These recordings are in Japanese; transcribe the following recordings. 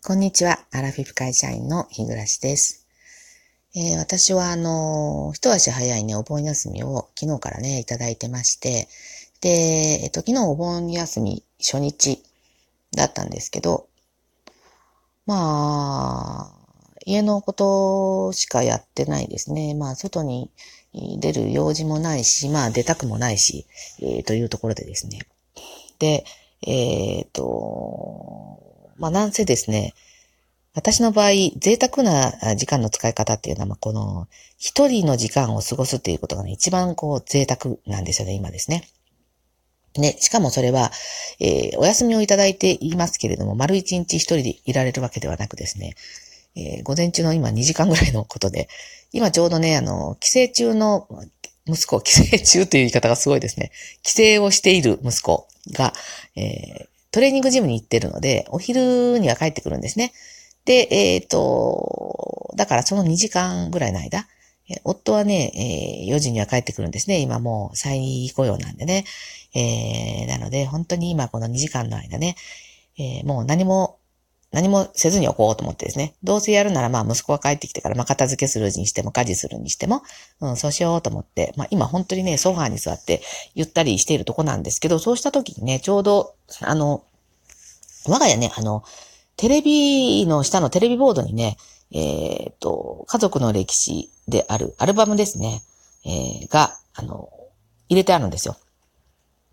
こんにちは。アラフィフ会社員の日暮です。えー、私は、あの、一足早いね、お盆休みを昨日からね、いただいてまして、で、えっと、昨日お盆休み初日だったんですけど、まあ、家のことしかやってないですね。まあ、外に出る用事もないし、まあ、出たくもないし、えー、というところでですね。で、えっ、と、まあ、なんせですね、私の場合、贅沢な時間の使い方っていうのは、ま、この、一人の時間を過ごすっていうことがね、一番こう、贅沢なんですよね、今ですね。ね、しかもそれは、えー、お休みをいただいていますけれども、丸一日一人でいられるわけではなくですね、えー、午前中の今2時間ぐらいのことで、今ちょうどね、あの、帰省中の息子、帰省中という言い方がすごいですね。帰省をしている息子が、えー、トレーニングジムに行ってるので、お昼には帰ってくるんですね。で、えっ、ー、と、だからその2時間ぐらいの間、夫はね、えー、4時には帰ってくるんですね。今もう再雇用なんでね。えー、なので、本当に今この2時間の間ね、えー、もう何も、何もせずにおこうと思ってですね。どうせやるならまあ息子が帰ってきてから、まあ片付けするにしても家事するにしても、うん、そうしようと思って、まあ今本当にね、ソファーに座ってゆったりしているとこなんですけど、そうした時にね、ちょうど、あの、我が家ね、あの、テレビの下のテレビボードにね、えっ、ー、と、家族の歴史であるアルバムですね、えー、が、あの、入れてあるんですよ。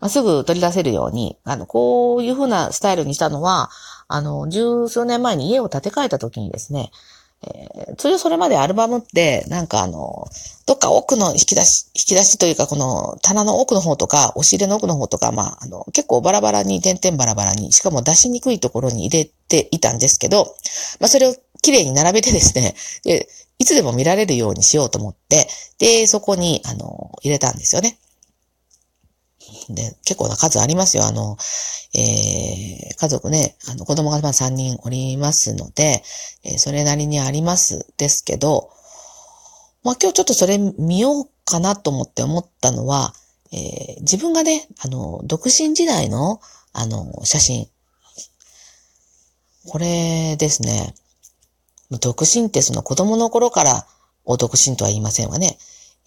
まあ、すぐ取り出せるように、あの、こういう風なスタイルにしたのは、あの、十数年前に家を建て替えた時にですね、えー、通常それまでアルバムって、なんかあの、どっか奥の引き出し、引き出しというか、この棚の奥の方とか、押し入れの奥の方とか、まあ、あの、結構バラバラに、点々バラバラに、しかも出しにくいところに入れていたんですけど、まあ、それを綺麗に並べてですね、で、いつでも見られるようにしようと思って、で、そこに、あの、入れたんですよね。で、結構な数ありますよ。あの、えー、家族ね、あの、子供がま3人おりますので、えー、それなりにありますですけど、まあ今日ちょっとそれ見ようかなと思って思ったのは、えー、自分がね、あの、独身時代の、あの、写真。これですね。独身ってその子供の頃からを独身とは言いませんわね。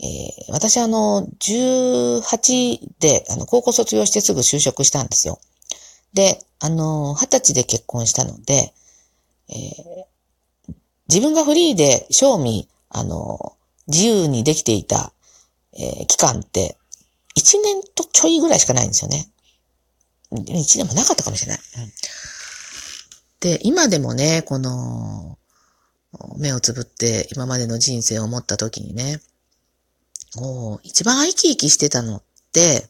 えー、私あの、18で、あの、高校卒業してすぐ就職したんですよ。で、あの、20歳で結婚したので、えー、自分がフリーで、賞味、あの、自由にできていた、えー、期間って、1年とちょいぐらいしかないんですよね。1年もなかったかもしれない。で、今でもね、この、目をつぶって今までの人生を思った時にね、もう、一番生き生きしてたのって、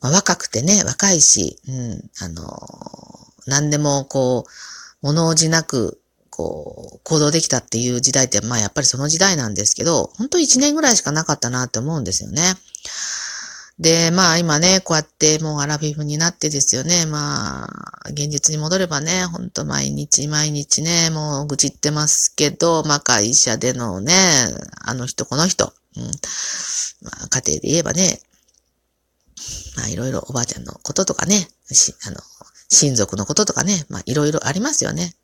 まあ、若くてね、若いし、うん、あの何でもこう、物おじなく、こう、行動できたっていう時代って、まあやっぱりその時代なんですけど、本当一年ぐらいしかなかったなって思うんですよね。で、まあ今ね、こうやってもうアラフィフになってですよね。まあ、現実に戻ればね、ほんと毎日毎日ね、もう愚痴ってますけど、まあ会社でのね、あの人この人、うん。まあ、家庭で言えばね、まあ、いろいろおばあちゃんのこととかね、し、あの、親族のこととかね、まあ、いろいろありますよね。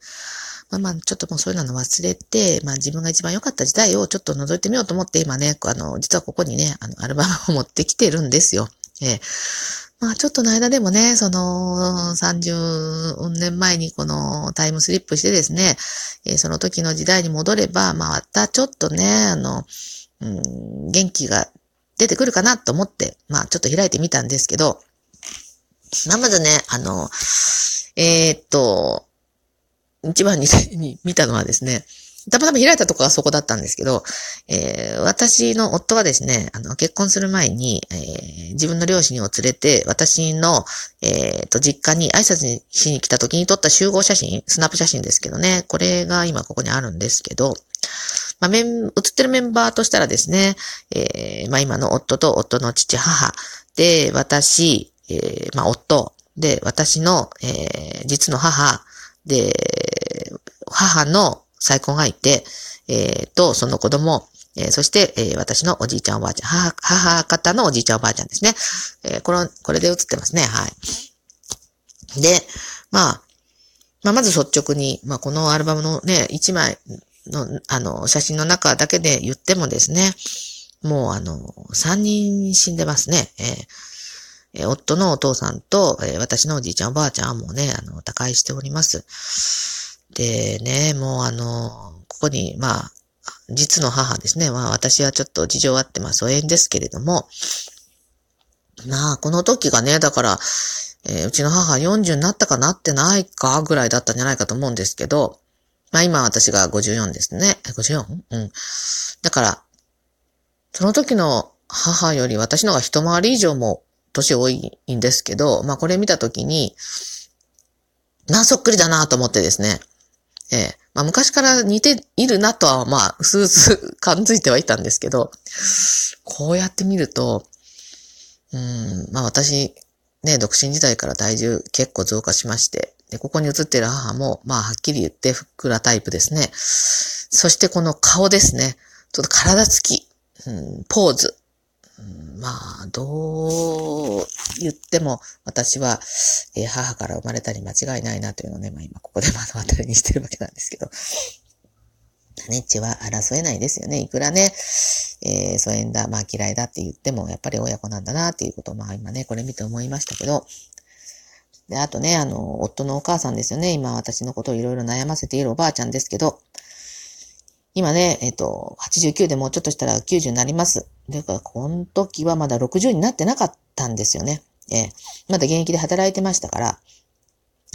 まあまあ、ちょっともうそういうの忘れて、まあ自分が一番良かった時代をちょっと覗いてみようと思って、今ね、あの、実はここにね、あの、アルバムを持ってきてるんですよ。ええまあちょっとの間でもね、その30年前にこのタイムスリップしてですね、えー、その時の時代に戻れば、まあまたちょっとね、あの、うん、元気が出てくるかなと思って、まあちょっと開いてみたんですけど、まあまずね、あの、えー、っと、一番に見たのはですね、たまたま開いたとこがそこだったんですけど、えー、私の夫はですね、あの、結婚する前に、えー、自分の両親を連れて、私の、えー、と、実家に挨拶にしに来た時に撮った集合写真、スナップ写真ですけどね、これが今ここにあるんですけど、まあ、メン、映ってるメンバーとしたらですね、えー、まあ、今の夫と夫の父、母、で、私、えー、まあ、夫、で、私の、えー、実の母、で、母の再婚がいて、えー、と、その子供、えー、そして、えー、私のおじいちゃんおばあちゃん、母、母方のおじいちゃんおばあちゃんですね。えー、これ、これで映ってますね。はい。で、まあ、まあ、まず率直に、まあ、このアルバムのね、1枚の、あの、写真の中だけで言ってもですね、もうあの、3人死んでますね。えー、夫のお父さんと、えー、私のおじいちゃんおばあちゃんはもうね、あの、他界しております。でね、もうあの、ここに、まあ、実の母ですね。まあ私はちょっと事情あって、まあ疎遠ですけれども、まあこの時がね、だから、えー、うちの母40になったかなってないかぐらいだったんじゃないかと思うんですけど、まあ今私が54ですね。54? うん。だから、その時の母より私のが一回り以上も年多いんですけど、まあこれ見た時に、まあそっくりだなと思ってですね。ええまあ昔から似ているなとは、まあ、うすうす感づいてはいたんですけど、こうやって見ると、うん、まあ私、ね、独身時代から体重結構増加しまして、で、ここに写ってる母も、まあはっきり言ってふっくらタイプですね。そしてこの顔ですね。ちょっと体つき、うん、ポーズ。まあ、どう言っても、私は、えー、母から生まれたに間違いないなというのをね、まあ今ここで目の当たりにしてるわけなんですけど。ね、血は争えないですよね。いくらね、えー、疎遠だ、まあ嫌いだって言っても、やっぱり親子なんだなっていうことを、まあ今ね、これ見て思いましたけど、で、あとね、あの、夫のお母さんですよね。今私のことをいろいろ悩ませているおばあちゃんですけど、今ね、えっ、と、89でもうちょっとしたら90になります。だから、この時はまだ60になってなかったんですよね。えー、まだ現役で働いてましたから。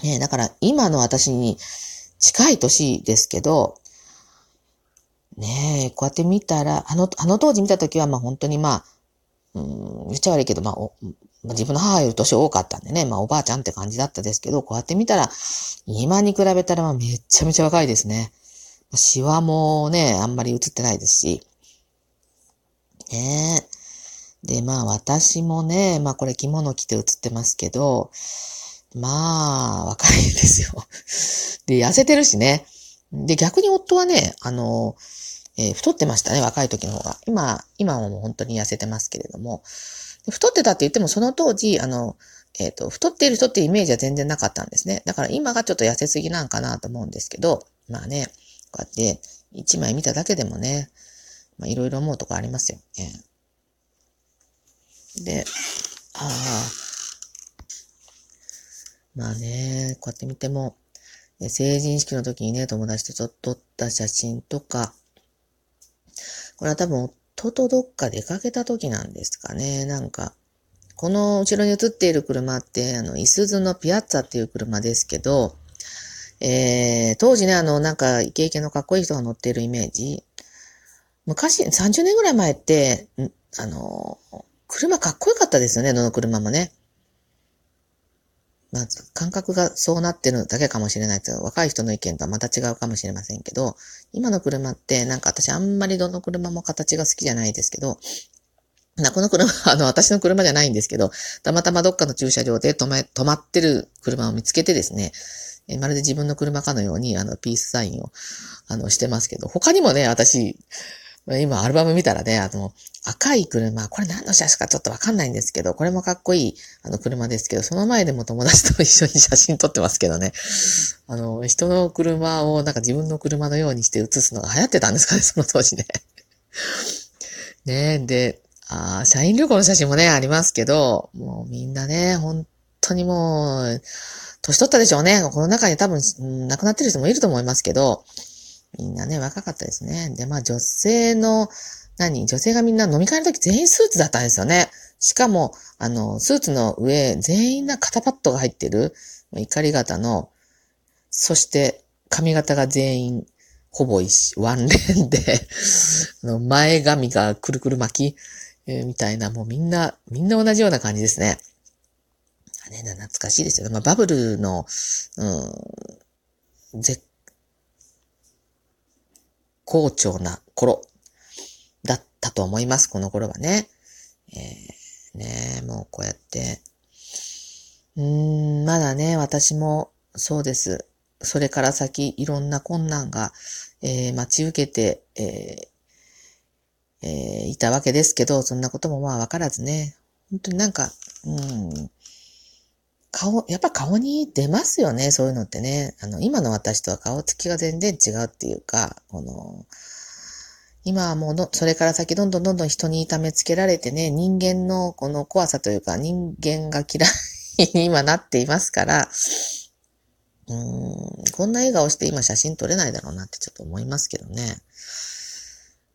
えー、だから今の私に近い年ですけど、ねえ、こうやって見たら、あの、あの当時見た時はまあ本当にまあ、うん、言っちゃ悪いけど、まあ、まあ、自分の母より年多かったんでね、まあおばあちゃんって感じだったですけど、こうやって見たら、今に比べたらまあめちゃめちゃ若いですね。シワもね、あんまり映ってないですし。ねで、まあ私もね、まあこれ着物着て映ってますけど、まあ、若いんですよ。で、痩せてるしね。で、逆に夫はね、あの、えー、太ってましたね、若い時の方が。今、今はもう本当に痩せてますけれども。太ってたって言っても、その当時、あの、えっ、ー、と、太っている人ってイメージは全然なかったんですね。だから今がちょっと痩せすぎなんかなと思うんですけど、まあね、こうやって一枚見ただけでもね、まあいろいろ思うとこありますよ。えー、で、ああ、まあね、こうやって見ても、成人式の時にね、友達と撮った写真とか、これは多分人とどっか出かけた時なんですかね。なんか、この後ろに映っている車って、あの、イスズのピアッツァっていう車ですけど、えー、当時ね、あの、なんか、イケイケのかっこいい人が乗っているイメージ。昔、30年ぐらい前って、あの、車かっこよかったですよね、どの車もね。まず、感覚がそうなってるだけかもしれないです若い人の意見とはまた違うかもしれませんけど、今の車って、なんか私あんまりどの車も形が好きじゃないですけど、な、この車、あの、私の車じゃないんですけど、たまたまどっかの駐車場で止め、止まってる車を見つけてですね、えまるで自分の車かのように、あの、ピースサインを、あの、してますけど、他にもね、私、今アルバム見たらね、あの、赤い車、これ何の車種かちょっとわかんないんですけど、これもかっこいい、あの、車ですけど、その前でも友達と一緒に写真撮ってますけどね。あの、人の車をなんか自分の車のようにして写すのが流行ってたんですかね、その当時ね。ねで、あ社員旅行の写真もね、ありますけど、もうみんなね、本当にもう、年取ったでしょうね。この中に多分、亡くなってる人もいると思いますけど、みんなね、若かったですね。で、まあ女性の、何女性がみんな飲み会の時全員スーツだったんですよね。しかも、あの、スーツの上、全員な肩パッドが入ってる、怒り型の、そして髪型が全員、ほぼ一ワンレンで 前髪がくるくる巻き、えー、みたいな、もうみんな、みんな同じような感じですね。あれね、懐かしいですよね。まあ、バブルの、うん、絶好調な頃だったと思います、この頃はね。えー、ねもうこうやって。うーん、まだね、私もそうです。それから先、いろんな困難が、えー、待ち受けて、えーえー、いたわけですけど、そんなこともまあわからずね。本当になんか、うん、顔、やっぱ顔に出ますよね、そういうのってね。あの、今の私とは顔つきが全然違うっていうか、この、今はもう、それから先どんどんどんどん人に痛めつけられてね、人間のこの怖さというか、人間が嫌いに 今なっていますから、うん、こんな笑顔して今写真撮れないだろうなってちょっと思いますけどね。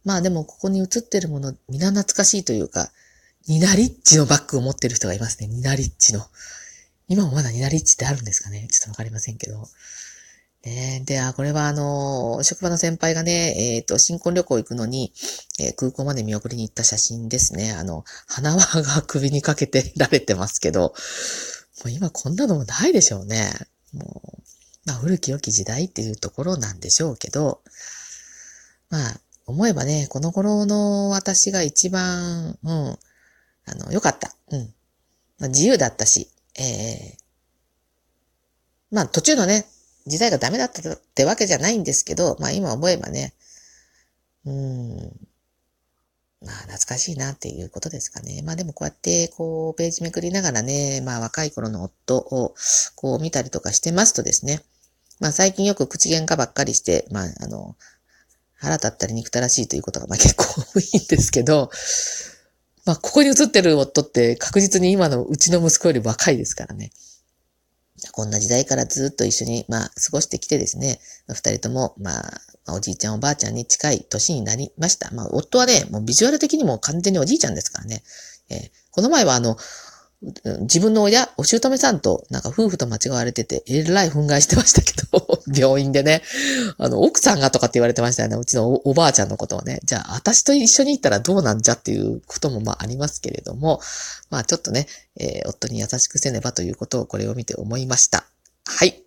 まあでもここに写ってるもの、皆懐かしいというか、ニナリッチのバッグを持ってる人がいますね。ニナリッチの。今もまだニナリッチってあるんですかね？ちょっとわかりませんけど。ねで、あ、これはあの、職場の先輩がね、えっ、ー、と、新婚旅行行くのに、えー、空港まで見送りに行った写真ですね。あの、花輪が首にかけてられてますけど、もう今こんなのもないでしょうね。もう、まあ、古き良き時代っていうところなんでしょうけど、まあ、思えばね、この頃の私が一番、うん、あの、良かった。うん。まあ、自由だったし、ええー、まあ、途中のね、時代がダメだったってわけじゃないんですけど、まあ今思えばね、うん、まあ懐かしいなっていうことですかね。まあでもこうやってこうページめくりながらね、まあ若い頃の夫をこう見たりとかしてますとですね、まあ最近よく口喧嘩ばっかりして、まああの、腹立ったり憎たらしいということがまあ結構多いんですけど、まあここに映ってる夫って確実に今のうちの息子より若いですからね。こんな時代からずっと一緒に、まあ、過ごしてきてですね、二人とも、まあ、おじいちゃんおばあちゃんに近い年になりました。まあ、夫はね、もうビジュアル的にも完全におじいちゃんですからね。えー、この前はあの、自分の親、お姑さんと、なんか夫婦と間違われてて、えらい憤慨してましたけど、病院でね。あの、奥さんがとかって言われてましたよね。うちのおばあちゃんのことをね。じゃあ、私と一緒に行ったらどうなんじゃっていうこともまあありますけれども、まあちょっとね、えー、夫に優しくせねばということをこれを見て思いました。はい。